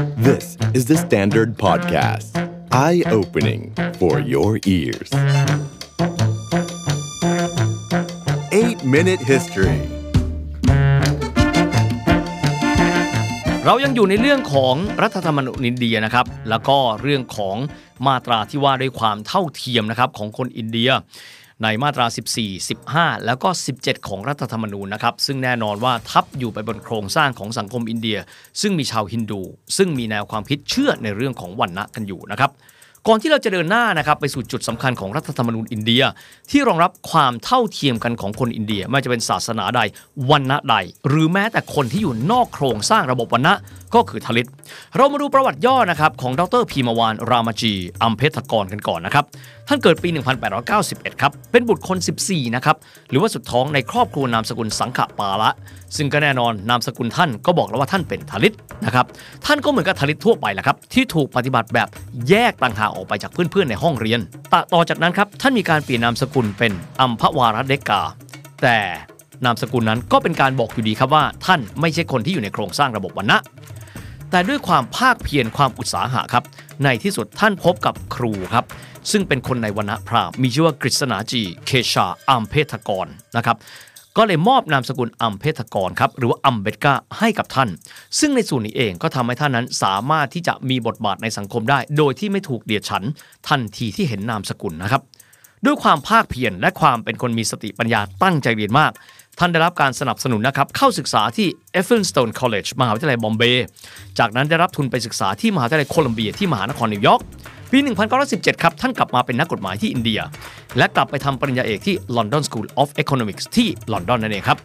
This is the Standard Podcast. Eye opening for your ears. 8 Minute History เรายังอยู่ในเรื่องของรัฐธรรมนูญอินเดียนะครับ แล้วก็เรื่องของมาตราที่ว่าด้วยความเท่าเทียมนะครับของคนอินเดีย ในมาตรา 14 15 แล้วก็ 17 ของรัฐธรรมนูญนะครับ ซึ่งแน่นอนว่าทับอยู่ไปบนโครงสร้างของสังคมอินเดีย ซึ่งมีชาวฮินดู ซึ่งมีแนวความคิดเชื่อในเรื่องของวันณะกันอยู่นะครับ ก่อนที่เราจะเดินหน้านะครับไปสู่จุดสำคัญของรัฐธรรมนูญอินเดีย ที่รองรับความเท่าเทียมกันของคนอินเดีย ไม่จะเป็นศาสนาใดวันณะใด หรือแม้แต่คนที่อยู่นอกโครงสร้างระบบวันณะก็คือทลิต เรามาดูประวัติย่อนะครับของดรพีมาวานรามจีอัมเพทกรกันก่อนนะครับ ท่านเกิดปี 1891 ครับ เป็นบุตรคน 14 นะครับ หรือว่าสุดท้องในครอบครัวนามสกุลสังขปาละ ซึ่งก็แน่นอนนามสกุลท่านก็บอกแล้วว่าท่านเป็นทลิตนะครับ ท่านก็เหมือนกับทลิตทั่วไปแหละครับ ที่ถูกปฏิบัติแบบแยกต่างหากออกไปจากเพื่อนๆในห้องเรียนตต่อจากนั้นครับท่านมีการเปลี่ยนนามสกุลเป็นอัมพวารัเดกา แต่นามสกุลนั้นก็เป็นการบอกอยู่ดีครับว่า ท่านไม่ใช่คนที่อยู่ในโครงสร้างระบบวรรณะแต่ด้วยความภาคเพียรความอุตสาหะครับ ในที่สุดท่านพบกับครูครับ ซึ่งเป็นคนในวรรณะพราหมณ์มีชื่อว่ากฤษณาจี เคชาอัมเพทกรนะครับ ก็เลยมอบนามสกุลอัมเพทกรครับหรือว่าอัมเบดการ์ให้กับท่าน ซึ่งในส่วนนี้เองก็ทำให้ท่านนั้นสามารถที่จะมีบทบาทในสังคมได้ โดยที่ไม่ถูกเดียดฉันท์ทันทีที่เห็นนามสกุลนะครับด้วยความภาคเพียรและความเป็นคนมีสติปัญญาตั้งใจเรียนมาก ท่านได้รับการสนับสนุนนะครับ เข้าศึกษาที่ Elphinstone College มหาวิทยาลัยบอมเบย์จากนั้นได้รับทุนไปศึกษาที่มหาวิทยาลัยโคลัมเบียที่มหานครนิวยอร์ก ปี 1917 ครับ ท่านกลับมาเป็นนักกฎหมายที่อินเดีย และกลับไปทำปริญญาเอกที่ London School of Economics ที่ลอนดอนนั่นเองครับ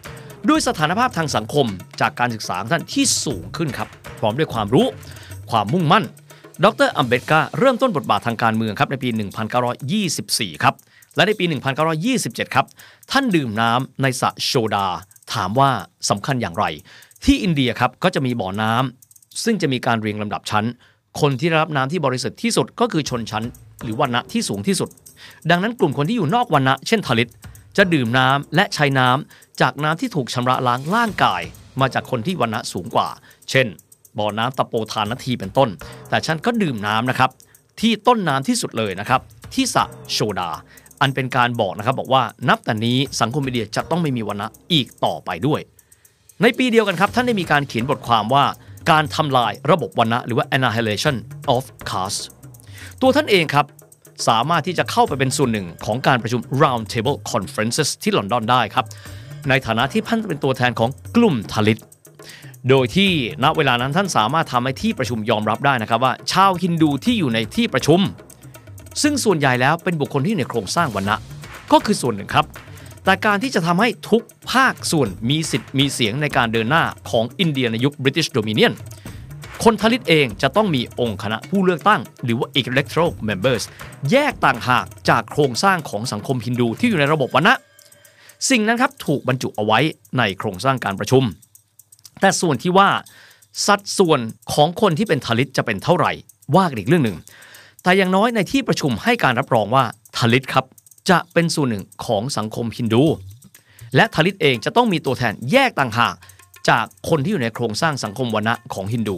ด้วยสถานภาพทางสังคมจากการศึกษาท่านที่สูงขึ้นครับ พร้อมด้วยความรู้ ความมุ่งมั่น ดรอัมเบตกาเริ่มต้นบทบาททางการเมืองครับในปี 1924 ครับ และในปี 1927 ครับ ท่านดื่มน้ำในสระโชดา ถามว่าสำคัญอย่างไร ที่อินเดียครับก็จะมีบ่อน้ำซึ่งจะมีการเรียงลำดับชั้น คนที่ได้รับน้ำที่บริสุทธิ์ที่สุดก็คือชนชั้น หรือวรรณะที่สูงที่สุด ดังนั้นกลุ่มคนที่อยู่นอกวรรณะเช่นทลิต จะดื่มน้ำและใช้น้ำจากน้ำที่ถูกชำระล้างร่างกาย มาจากคนที่วรรณะสูงกว่า เช่น บ่อน้ำตะโปทานนาทีเป็นต้น แต่ฉันก็ดื่มน้ำนะครับที่ต้นน้ำที่สุดเลยนะครับที่สระโชดา อันเป็นการบอกนะครับบอกว่านับแต่นี้สังคมอินเดียจะต้องไม่มีวรรณะอีกต่อไปด้วย ในปีเดียวกันครับท่านได้มีการเขียนบทความว่า การทำลายระบบวรรณะหรือว่า annihilation of caste ตัวท่านเองครับ สามารถที่จะเข้าไปเป็นส่วนหนึ่งของการประชุม round table conferences ที่ลอนดอนได้ครับ ในฐานะที่ท่านเป็นตัวแทนของกลุ่มทลิต โดยที่ณเวลานั้นท่านสามารถทำให้ที่ประชุมยอมรับได้นะครับว่า ชาวฮินดูที่อยู่ในที่ประชุม ซึ่งส่วนใหญ่แล้วเป็นบุคคลที่อยู่ในโครงสร้างวรรณะก็คือส่วนหนึ่งครับ แต่การที่จะทำให้ทุกภาคส่วนมีสิทธิ์มีเสียงในการเดินหน้าของอินเดียในยุค British Dominion คนทลิตเองจะต้องมีองค์คณะผู้เลือกตั้ง หรือว่า electoral members แยกต่างหากจากโครงสร้างของสังคมฮินดูที่อยู่ในระบบวรรณะ สิ่งนั้นครับถูกบรรจุเอาไว้ในโครงสร้างการประชุม แต่ส่วนที่ว่า สัดส่วนของคนที่เป็นทลิตจะเป็นเท่าไหร่ ว่ากันอีกเรื่องหนึ่ง แต่อย่างน้อยในที่ประชุมให้การรับรองว่าทลิตครับ จะเป็นส่วนหนึ่งของสังคมฮินดู และทลิตเองจะต้องมีตัวแทนแยกต่างหากจากคนที่อยู่ในโครงสร้างสังคมวรณะของฮินดู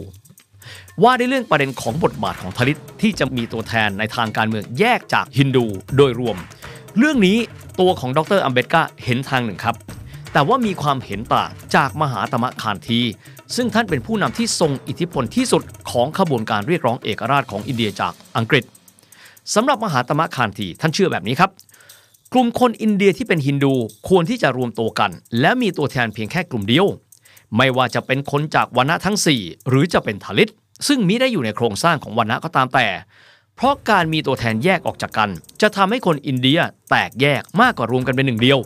ว่าในเรื่องประเด็นของบทบาทของทลิตที่จะมีตัวแทนในทางการเมืองแยกจากฮินดูโดยรวม เรื่องนี้ตัวของดรอัมเบตกาเห็นทางหนึ่งครับ แต่ว่ามีความเห็นต่างจากมหาตมะคานที ซึ่งท่านเป็นผู้นำที่ทรงอิทธิพลที่สุดของขบวนการเรียกร้องเอกราชของอินเดียจากอังกฤษ สำหรับมหาตมะคานทีท่านเชื่อแบบนี้ครับ กลุ่มคนอินเดียที่เป็นฮินดูควรที่จะรวมตัวกัน และมีตัวแทนเพียงแค่กลุ่มเดียว ไม่ว่าจะเป็นคนจากวรรณะทั้ง 4 หรือจะเป็นทลิต ซึ่งมิได้อยู่ในโครงสร้างของวรรณะก็ตามแต่ เพราะการมีตัวแทนแยกออกจากกัน จะทำให้คนอินเดียแตกแยกมากกว่ารวมกันเป็นหนึ่งเดียว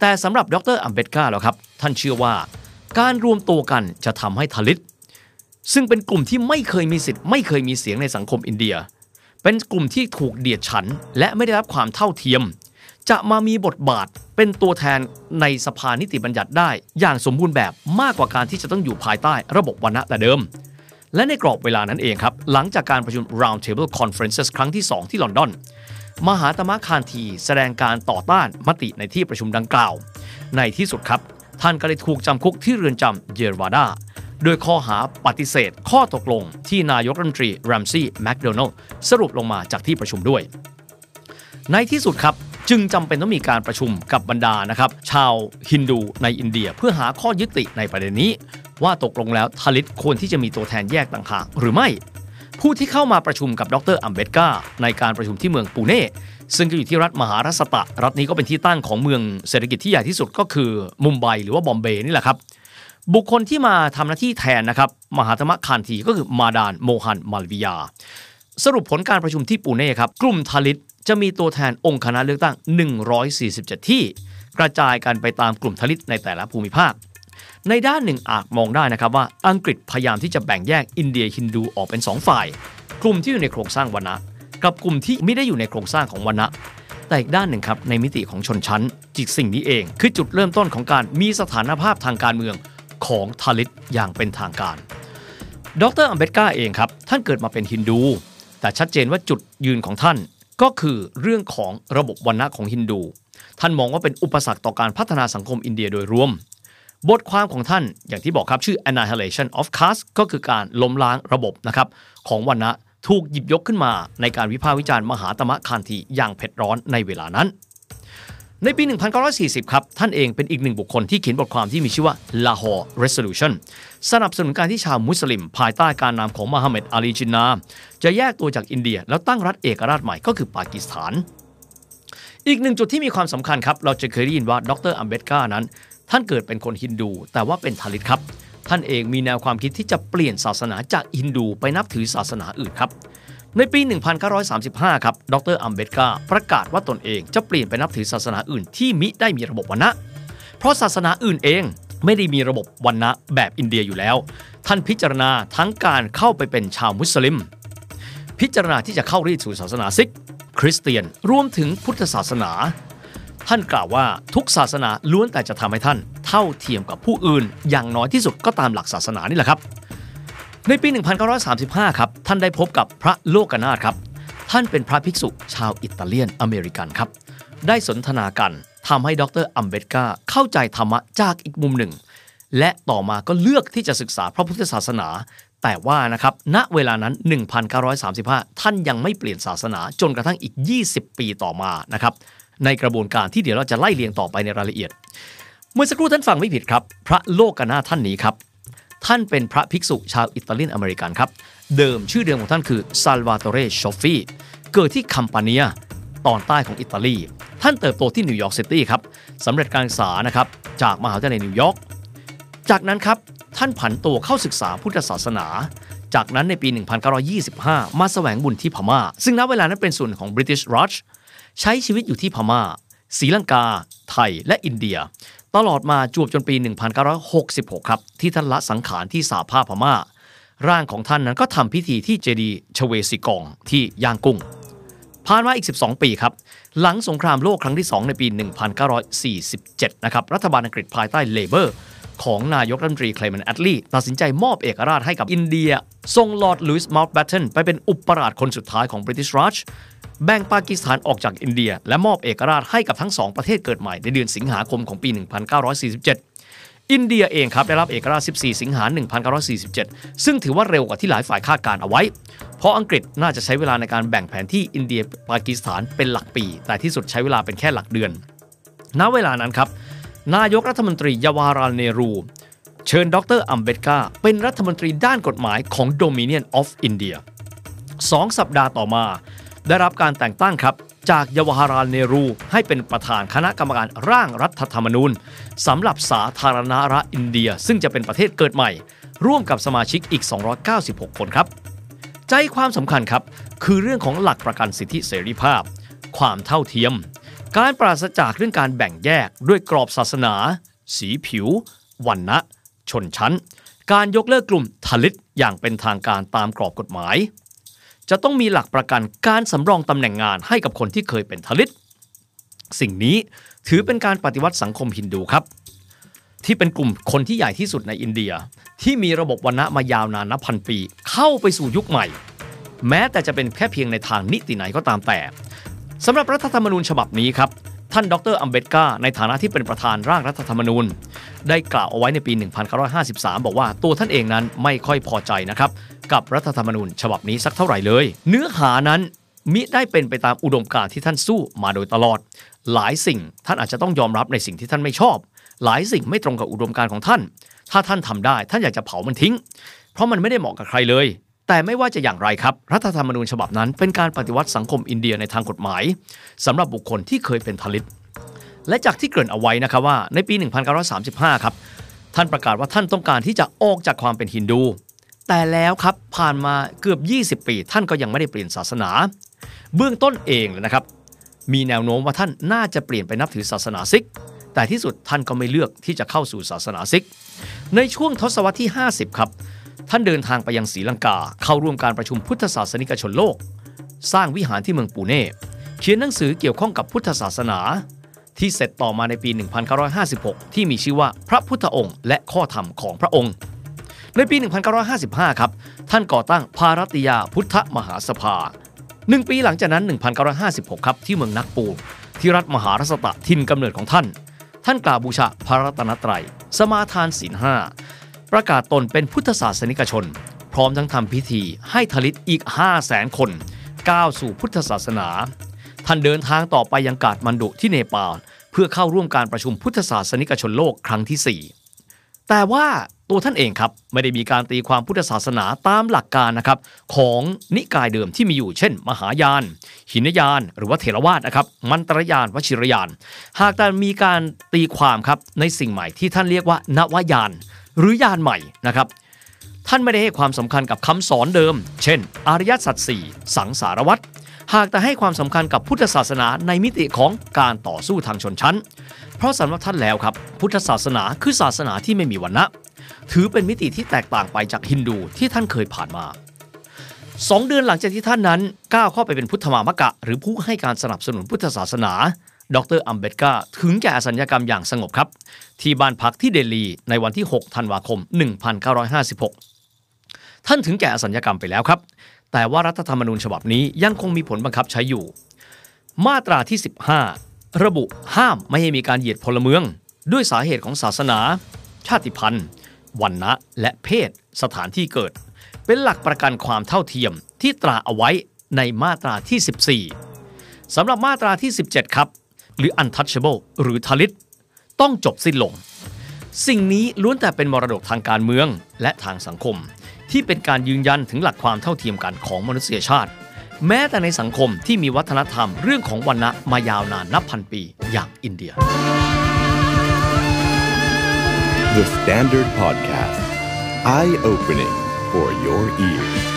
แต่สำหรับดรอัมเบตกาแล้วครับท่านเชื่อว่า การรวมตัวกันจะทำให้ทลิตซึ่งเป็นกลุ่มที่ไม่เคยมีสิทธิ์ไม่เคยมีเสียงในสังคมอินเดีย เป็นกลุ่มที่ถูกเดียดฉัน และไม่ได้รับความเท่าเทียม จะมามีบทบาทเป็นตัวแทนในสภานิติบัญญัติได้ อย่างสมบูรณ์แบบมากกว่าการที่จะต้องอยู่ภายใต้ระบบวรรณะแต่เดิม และในกรอบเวลานั้นเองครับ หลังจากการประชุม Round Table Conferences ครั้งที่ 2 ที่ลอนดอนมหาตมะคานทีแสดงการต่อต้านมติในที่ประชุมดังกล่าว ในที่สุดครับ ท่านก็เลยถูกจำคุกที่เรือนจำเยรวาดา โดยข้อหาปฏิเสธ ข้อตกลงที่นายกรัฐมนตรีแรมซี่แมคโดนัลล์สรุปลงมาจากที่ประชุมด้วย ในที่สุดครับจึงจำเป็นต้องมีการประชุมกับบรรดานะครับชาวฮินดูในอินเดียเพื่อหาข้อยุติในประเด็นนี้ ว่าตกลงแล้วทาลิตควรที่จะมีตัวแทนแยกต่างหากหรือไม่ ผู้ที่เข้ามาประชุมกับดรอัมเบดกาในการประชุมที่เมืองปูเน่ซึ่งก็อยู่ที่รัฐมหาราสตะ รัฐนี้ก็เป็นที่ตั้งของเมืองเศรษฐกิจที่ใหญ่ที่สุดก็คือมุมไบหรือว่าบอมเบย์นี่แหละครับ บุคคลที่มาทำหน้าที่แทนนะครับมหาธรรมคานทีก็คือมาดานโมฮันมาลวิยา สรุปผลการประชุมที่ปูเน่ครับกลุ่มทาลิตจะมีตัวแทนองค์คณะเลือกตั้ง 147 ที่ กระจายกันไปตามกลุ่มทลิตในแต่ละภูมิภาค ในด้านหนึ่งอาจมองได้นะครับว่าอังกฤษพยายามที่จะแบ่งแยกอินเดียฮินดูออกเป็น 2 ฝ่าย กลุ่มที่อยู่ในโครงสร้างวรรณะ กับกลุ่มที่ไม่ได้อยู่ในโครงสร้างของวรรณะ แต่อีกด้านหนึ่งครับในมิติของชนชั้น จิตสิ่งนี้เอง คือจุดเริ่มต้นของการมีสถานภาพทางการเมือง ของทาลิตอย่างเป็นทางการ ดรอัมเบดกาเองครับ ท่านเกิดมาเป็นฮินดู แต่ชัดเจนว่าจุดยืนของท่านก็คือเรื่องของระบบวรรณะของฮินดู ท่านมองว่าเป็นอุปสรรคต่อการพัฒนาสังคมอินเดียโดยรวม บทความของท่านอย่างที่บอกครับชื่อ Annihilation of Caste ก็คือการล้มล้างระบบนะครับของวรรณะถูกหยิบยกขึ้นมาในการวิพากษ์วิจารณ์มหาตมะคานทีอย่างเผ็ดร้อนในเวลานั้น ในปี 1940 ครับ ท่านเองเป็นอีกหนึ่งบุคคลที่เขียนบทความที่มีชื่อว่า Lahore Resolution สนับสนุนการที่ชาวมุสลิม ภายใต้การนำของมหาเม็ดอาลีจินนา จะแยกตัวจากอินเดีย แล้วตั้งรัฐเอกราชใหม่ก็คือปากีสถาน อีกหนึ่งจุดที่มีความสำคัญครับ เราจะเคยได้ยินว่าดรอัมเบดกานั้น ท่านเกิดเป็นคนฮินดู แต่ว่าเป็นทาลิตครับ ท่านเองมีแนวความคิดที่จะเปลี่ยนศาสนาจากฮินดูไปนับถือศาสนาอื่นครับ ในปี 1935 ครับ ดรอัมเบดกาประกาศว่าตนเองจะเปลี่ยนไปนับถือศาสนาอื่นที่มิได้มีระบบวรรณะเพราะศาสนาอื่นเองไม่ได้มีระบบวรรณะแบบอินเดียอยู่แล้ว ท่านพิจารณาทั้งการเข้าไปเป็นชาวมุสลิม พิจารณาที่จะเข้ารีดสู่ศาสนาซิก คริสเตียน รวมถึงพุทธศาสนา ท่านกล่าวว่าทุกศาสนาล้วนแต่จะทำให้ท่าน เท่าเทียมกับผู้อื่น อย่างน้อยที่สุดก็ตามหลักศาสนานี่แหละครับ ในปี 1935 ครับ ท่านได้พบกับพระโลกนาถครับ ท่านเป็นพระภิกษุชาวอิตาเลียนอเมริกันครับ ได้สนทนากันทำให้ดรอัมเบดกาเข้าใจธรรมะจากอีกมุมหนึ่ง และต่อมาก็เลือกที่จะศึกษาพระพุทธศาสนา แต่ว่านะครับ ณ เวลานั้น 1935 ท่านยังไม่เปลี่ยนศาสนาจนกระทั่งอีก 20 ปีต่อมานะครับ ในกระบวนการที่เดี๋ยวเราจะไล่เรียงต่อไปในรายละเอียด เมื่อสักครู่ท่านฟังไม่ผิดครับ พระโลกนาถท่านนี้ครับ ท่านเป็นพระภิกษุชาว Italian American ครับ เดิมชื่อเดิมของท่านคือ Salvatore Cioffi เกิดที่คัมปาเนียตอนใต้ของอิตาลี ท่านเติบโตที่นิวยอร์กซิตี้ครับสำเร็จการศึกษานะครับจากมหาวิทยาลัยนิวยอร์กจากนั้นครับท่านผันตัวเข้าศึกษาพุทธศาสนา จากนั้นในปี 1925 มาแสวงบุญที่พม่า ซึ่งณเวลานั้นเป็นส่วนของ British Raj ใช้ชีวิตอยู่ที่พม่าศรีลังกา ไทย และอินเดีย ตลอดมาจวบจนปี 1966 ครับ ที่ท่านละสังขารที่สาภาพพม่า ร่างของท่านนั้นก็ทำพิธีที่เจดีชเวสิกองที่ย่างกุ้ง ผ่านมาอีก 12 ปีครับ หลังสงครามโลกครั้งที่ 2 ในปี 1947 นะครับ รัฐบาลอังกฤษภายใต้เลเบอร์ ของนายกรัฐมนตรี Clement Attlee ตัดสินใจมอบเอกราชให้กับอินเดียส่งลอร์ด Louis Mountbatten ไปเป็นอุปราชคนสุดท้ายของบริ t ิชรัชแบ่งปากีสถานออกจากอินเดีย และมอบเอกราชให้กับทั้งสองประเทศเกิดใหม่ในเดือนสิงหาคมของปี 1947 อินเดียเองครับได้รับเอกราช 14 สิงหา 1947 ซึ่งถือว่าเร็วกว่าที่หลายฝ่ายคาดการณ์เอาไว้ เพราะอังกฤษน่าจะใช้เวลาในการแบ่งแผนที่อินเดียปากีสถานเป็นหลักปี แต่ที่สุดใช้เวลาเป็นแค่หลักเดือน ณ เวลานั้นครับ นายกรัฐมนตรียาวาราเนรู เชิญดรอัมเบดกาเป็นรัฐมนตรีด้านกฎหมายของ Dominion of India สองสัปดาห์ต่อมา ได้รับการแต่งตั้งครับ จากเยาวาราเนรู ให้เป็นประธานคณะกรรมการร่างรัฐธรรมนูญสำหรับสาธารณรัฐอินเดีย ซึ่งจะเป็นประเทศเกิดใหม่ ร่วมกับสมาชิกอีก 296 คนครับ ใจความสำคัญครับ คือเรื่องของหลักประกันสิทธิเสรีภาพ ความเท่าเทียม การปราศจากเรื่องการแบ่งแยกด้วยกรอบศาสนา สีผิววันนะชนชั้น การยกเลิกกลุ่มทลิตอย่างเป็นทางการตามกรอบกฎหมาย จะต้องมีหลักประกันการสำรองตำแหน่งงานให้กับคนที่เคยเป็นทลิตสิ่งนี้ถือเป็นการปฏิวัติสังคมฮินดูครับ ที่เป็นกลุ่มคนที่ใหญ่ที่สุดในอินเดีย ที่มีระบบวรรณะมายาวนานนับพันปี เข้าไปสู่ยุคใหม่ แม้แต่จะเป็นแค่เพียงในทางนิติไหนก็ตามแต่ สำหรับรัฐธรรมนูญฉบับนี้ครับ ท่านดรอัมเบตกาในฐานะที่เป็นประธานร่างรัฐธรรมนูญ ได้กล่าวเอาไว้ในปี 1953 บอกว่าตัวท่านเองนั้นไม่ค่อยพอใจนะครับกับรัฐธรรมนูญฉบับนี้สักเท่าไหร่เลย เนื้อหานั้นมิได้เป็นไปตามอุดมการณ์ที่ท่านสู้มาโดยตลอด หลายสิ่งท่านอาจจะต้องยอมรับในสิ่งที่ท่านไม่ชอบ หลายสิ่งไม่ตรงกับอุดมการณ์ของท่าน ถ้าท่านทำได้ท่านอยากจะเผามันทิ้ง เพราะมันไม่ได้เหมาะกับใครเลย แต่ไม่ว่าจะอย่างไรครับ รัฐธรรมนูญฉบับนั้น เป็นการปฏิวัติสังคมอินเดียในทางกฎหมายสำหรับบุคคลที่เคยเป็นทลิต และจากที่เกริ่นเอาไว้นะครับว่าในปี 1935 ครับ ท่านประกาศว่าท่านต้องการที่จะออกจากความเป็นฮินดู แต่แล้วครับผ่านมาเกือบ 20 ปี ท่านก็ยังไม่ได้เปลี่ยนศาสนา เบื้องต้นเองเลยนะครับ มีแนวโน้มว่าท่านน่าจะเปลี่ยนไปนับถือศาสนาซิก แต่ที่สุดท่านก็ไม่เลือกที่จะเข้าสู่ศาสนาซิก ในช่วงทศวรรษที่ 50 ครับ ท่านเดินทางไปยังศรีลังกา เข้าร่วมการประชุมพุทธศาสนิกชนโลก สร้างวิหารที่เมืองปูเน่เขียนหนังสือเกี่ยวข้องกับพุทธศาสนา ที่เสร็จต่อมาในปี 1956 ที่มีชื่อว่าพระพุทธองค์ และข้อธรรมของพระองค์ ในปี 1955 ครับ ท่านก่อตั้งภารติยาพุทธมหาสภาหนึ่งปีหลังจากนั้น 1956 ครับ ที่เมืองนักปูที่รัฐมหารัสตะทินกำเนิดของท่าน ท่านกล่าวบูชาพระรัตนตรัย สมาทานศีลห้า ประกาศตนเป็นพุทธศาสนิกชน พร้อมทั้งทำพิธีให้ทลิตอีก 5 0 0แสนคนก้าวสู่พุทธศาสนา ท่านเดินทางต่อไปยังกาดมันดุที่เนปาลเพื่อเข้าร่วมการประชุมพุทธศาสนิกชนโลกครั้งที่ 4 แต่ว่าตัวท่านเองครับไม่ได้มีการตีความพุทธศาสนาตามหลักการนะครับของนิกายเดิมที่มีอยู่เช่น มหายาน หินยาน หรือว่าเถรวาทนะครับมันตรยานวชิรยาน หากแต่มีการตีความครับในสิ่งใหม่ที่ท่านเรียกว่านวายาน หรือยานใหม่นะครับ ท่านไม่ได้ให้ความสำคัญกับคำสอนเดิม เช่น อริยสัจสี่สังสารวัตรหากแต่ให้ความสำคัญกับพุทธศาสนาในมิติของการต่อสู้ทางชนชั้น เพราะสำหรับท่านแล้วครับ พุทธศาสนาคือศาสนาที่ไม่มีวรรณะถือเป็นมิติที่แตกต่างไปจากฮินดูที่ท่านเคยผ่านมาสองเดือนหลังจากที่ท่านนั้นก้าวเข้าไปเป็นพุทธมามกะ หรือผู้ให้การสนับสนุนพุทธศาสนา ดรอัมเบตกาถึงแก่อสัญญกรรมอย่างสงบครับ ที่บ้านพักที่เดลีในวันที่ 6 ธันวาคม 1956 ท่านถึงแก่อสัญญกรรมไปแล้วครับ แต่ว่ารัฐธรรมนูญฉบับนี้ยังคงมีผลบังคับใช้อยู่ มาตราที่ 15 ระบุห้ามไม่ให้มีการเหยียดพลเมือง ด้วยสาเหตุของศาสนา ชาติพันธุ์วันนะและเพศ สถานที่เกิด เป็นหลักประกันความเท่าเทียมที่ตราเอาไว้ในมาตราที่ 14สำหรับมาตราที่ 17 ครับ หรือ untouchable หรือทลิต ต้องจบสิ้นลง สิ่งนี้ล้วนแต่เป็นมรดกทางการเมืองและทางสังคม ที่เป็นการยืนยันถึงหลักความเท่าเทียมกันของมนุษยชาติ แม้แต่ในสังคมที่มีวัฒนธรรมเรื่องของวันนะมายาวนานนับพันปีอย่างอินเดีย The Standard Podcast. Eye opening for your ears.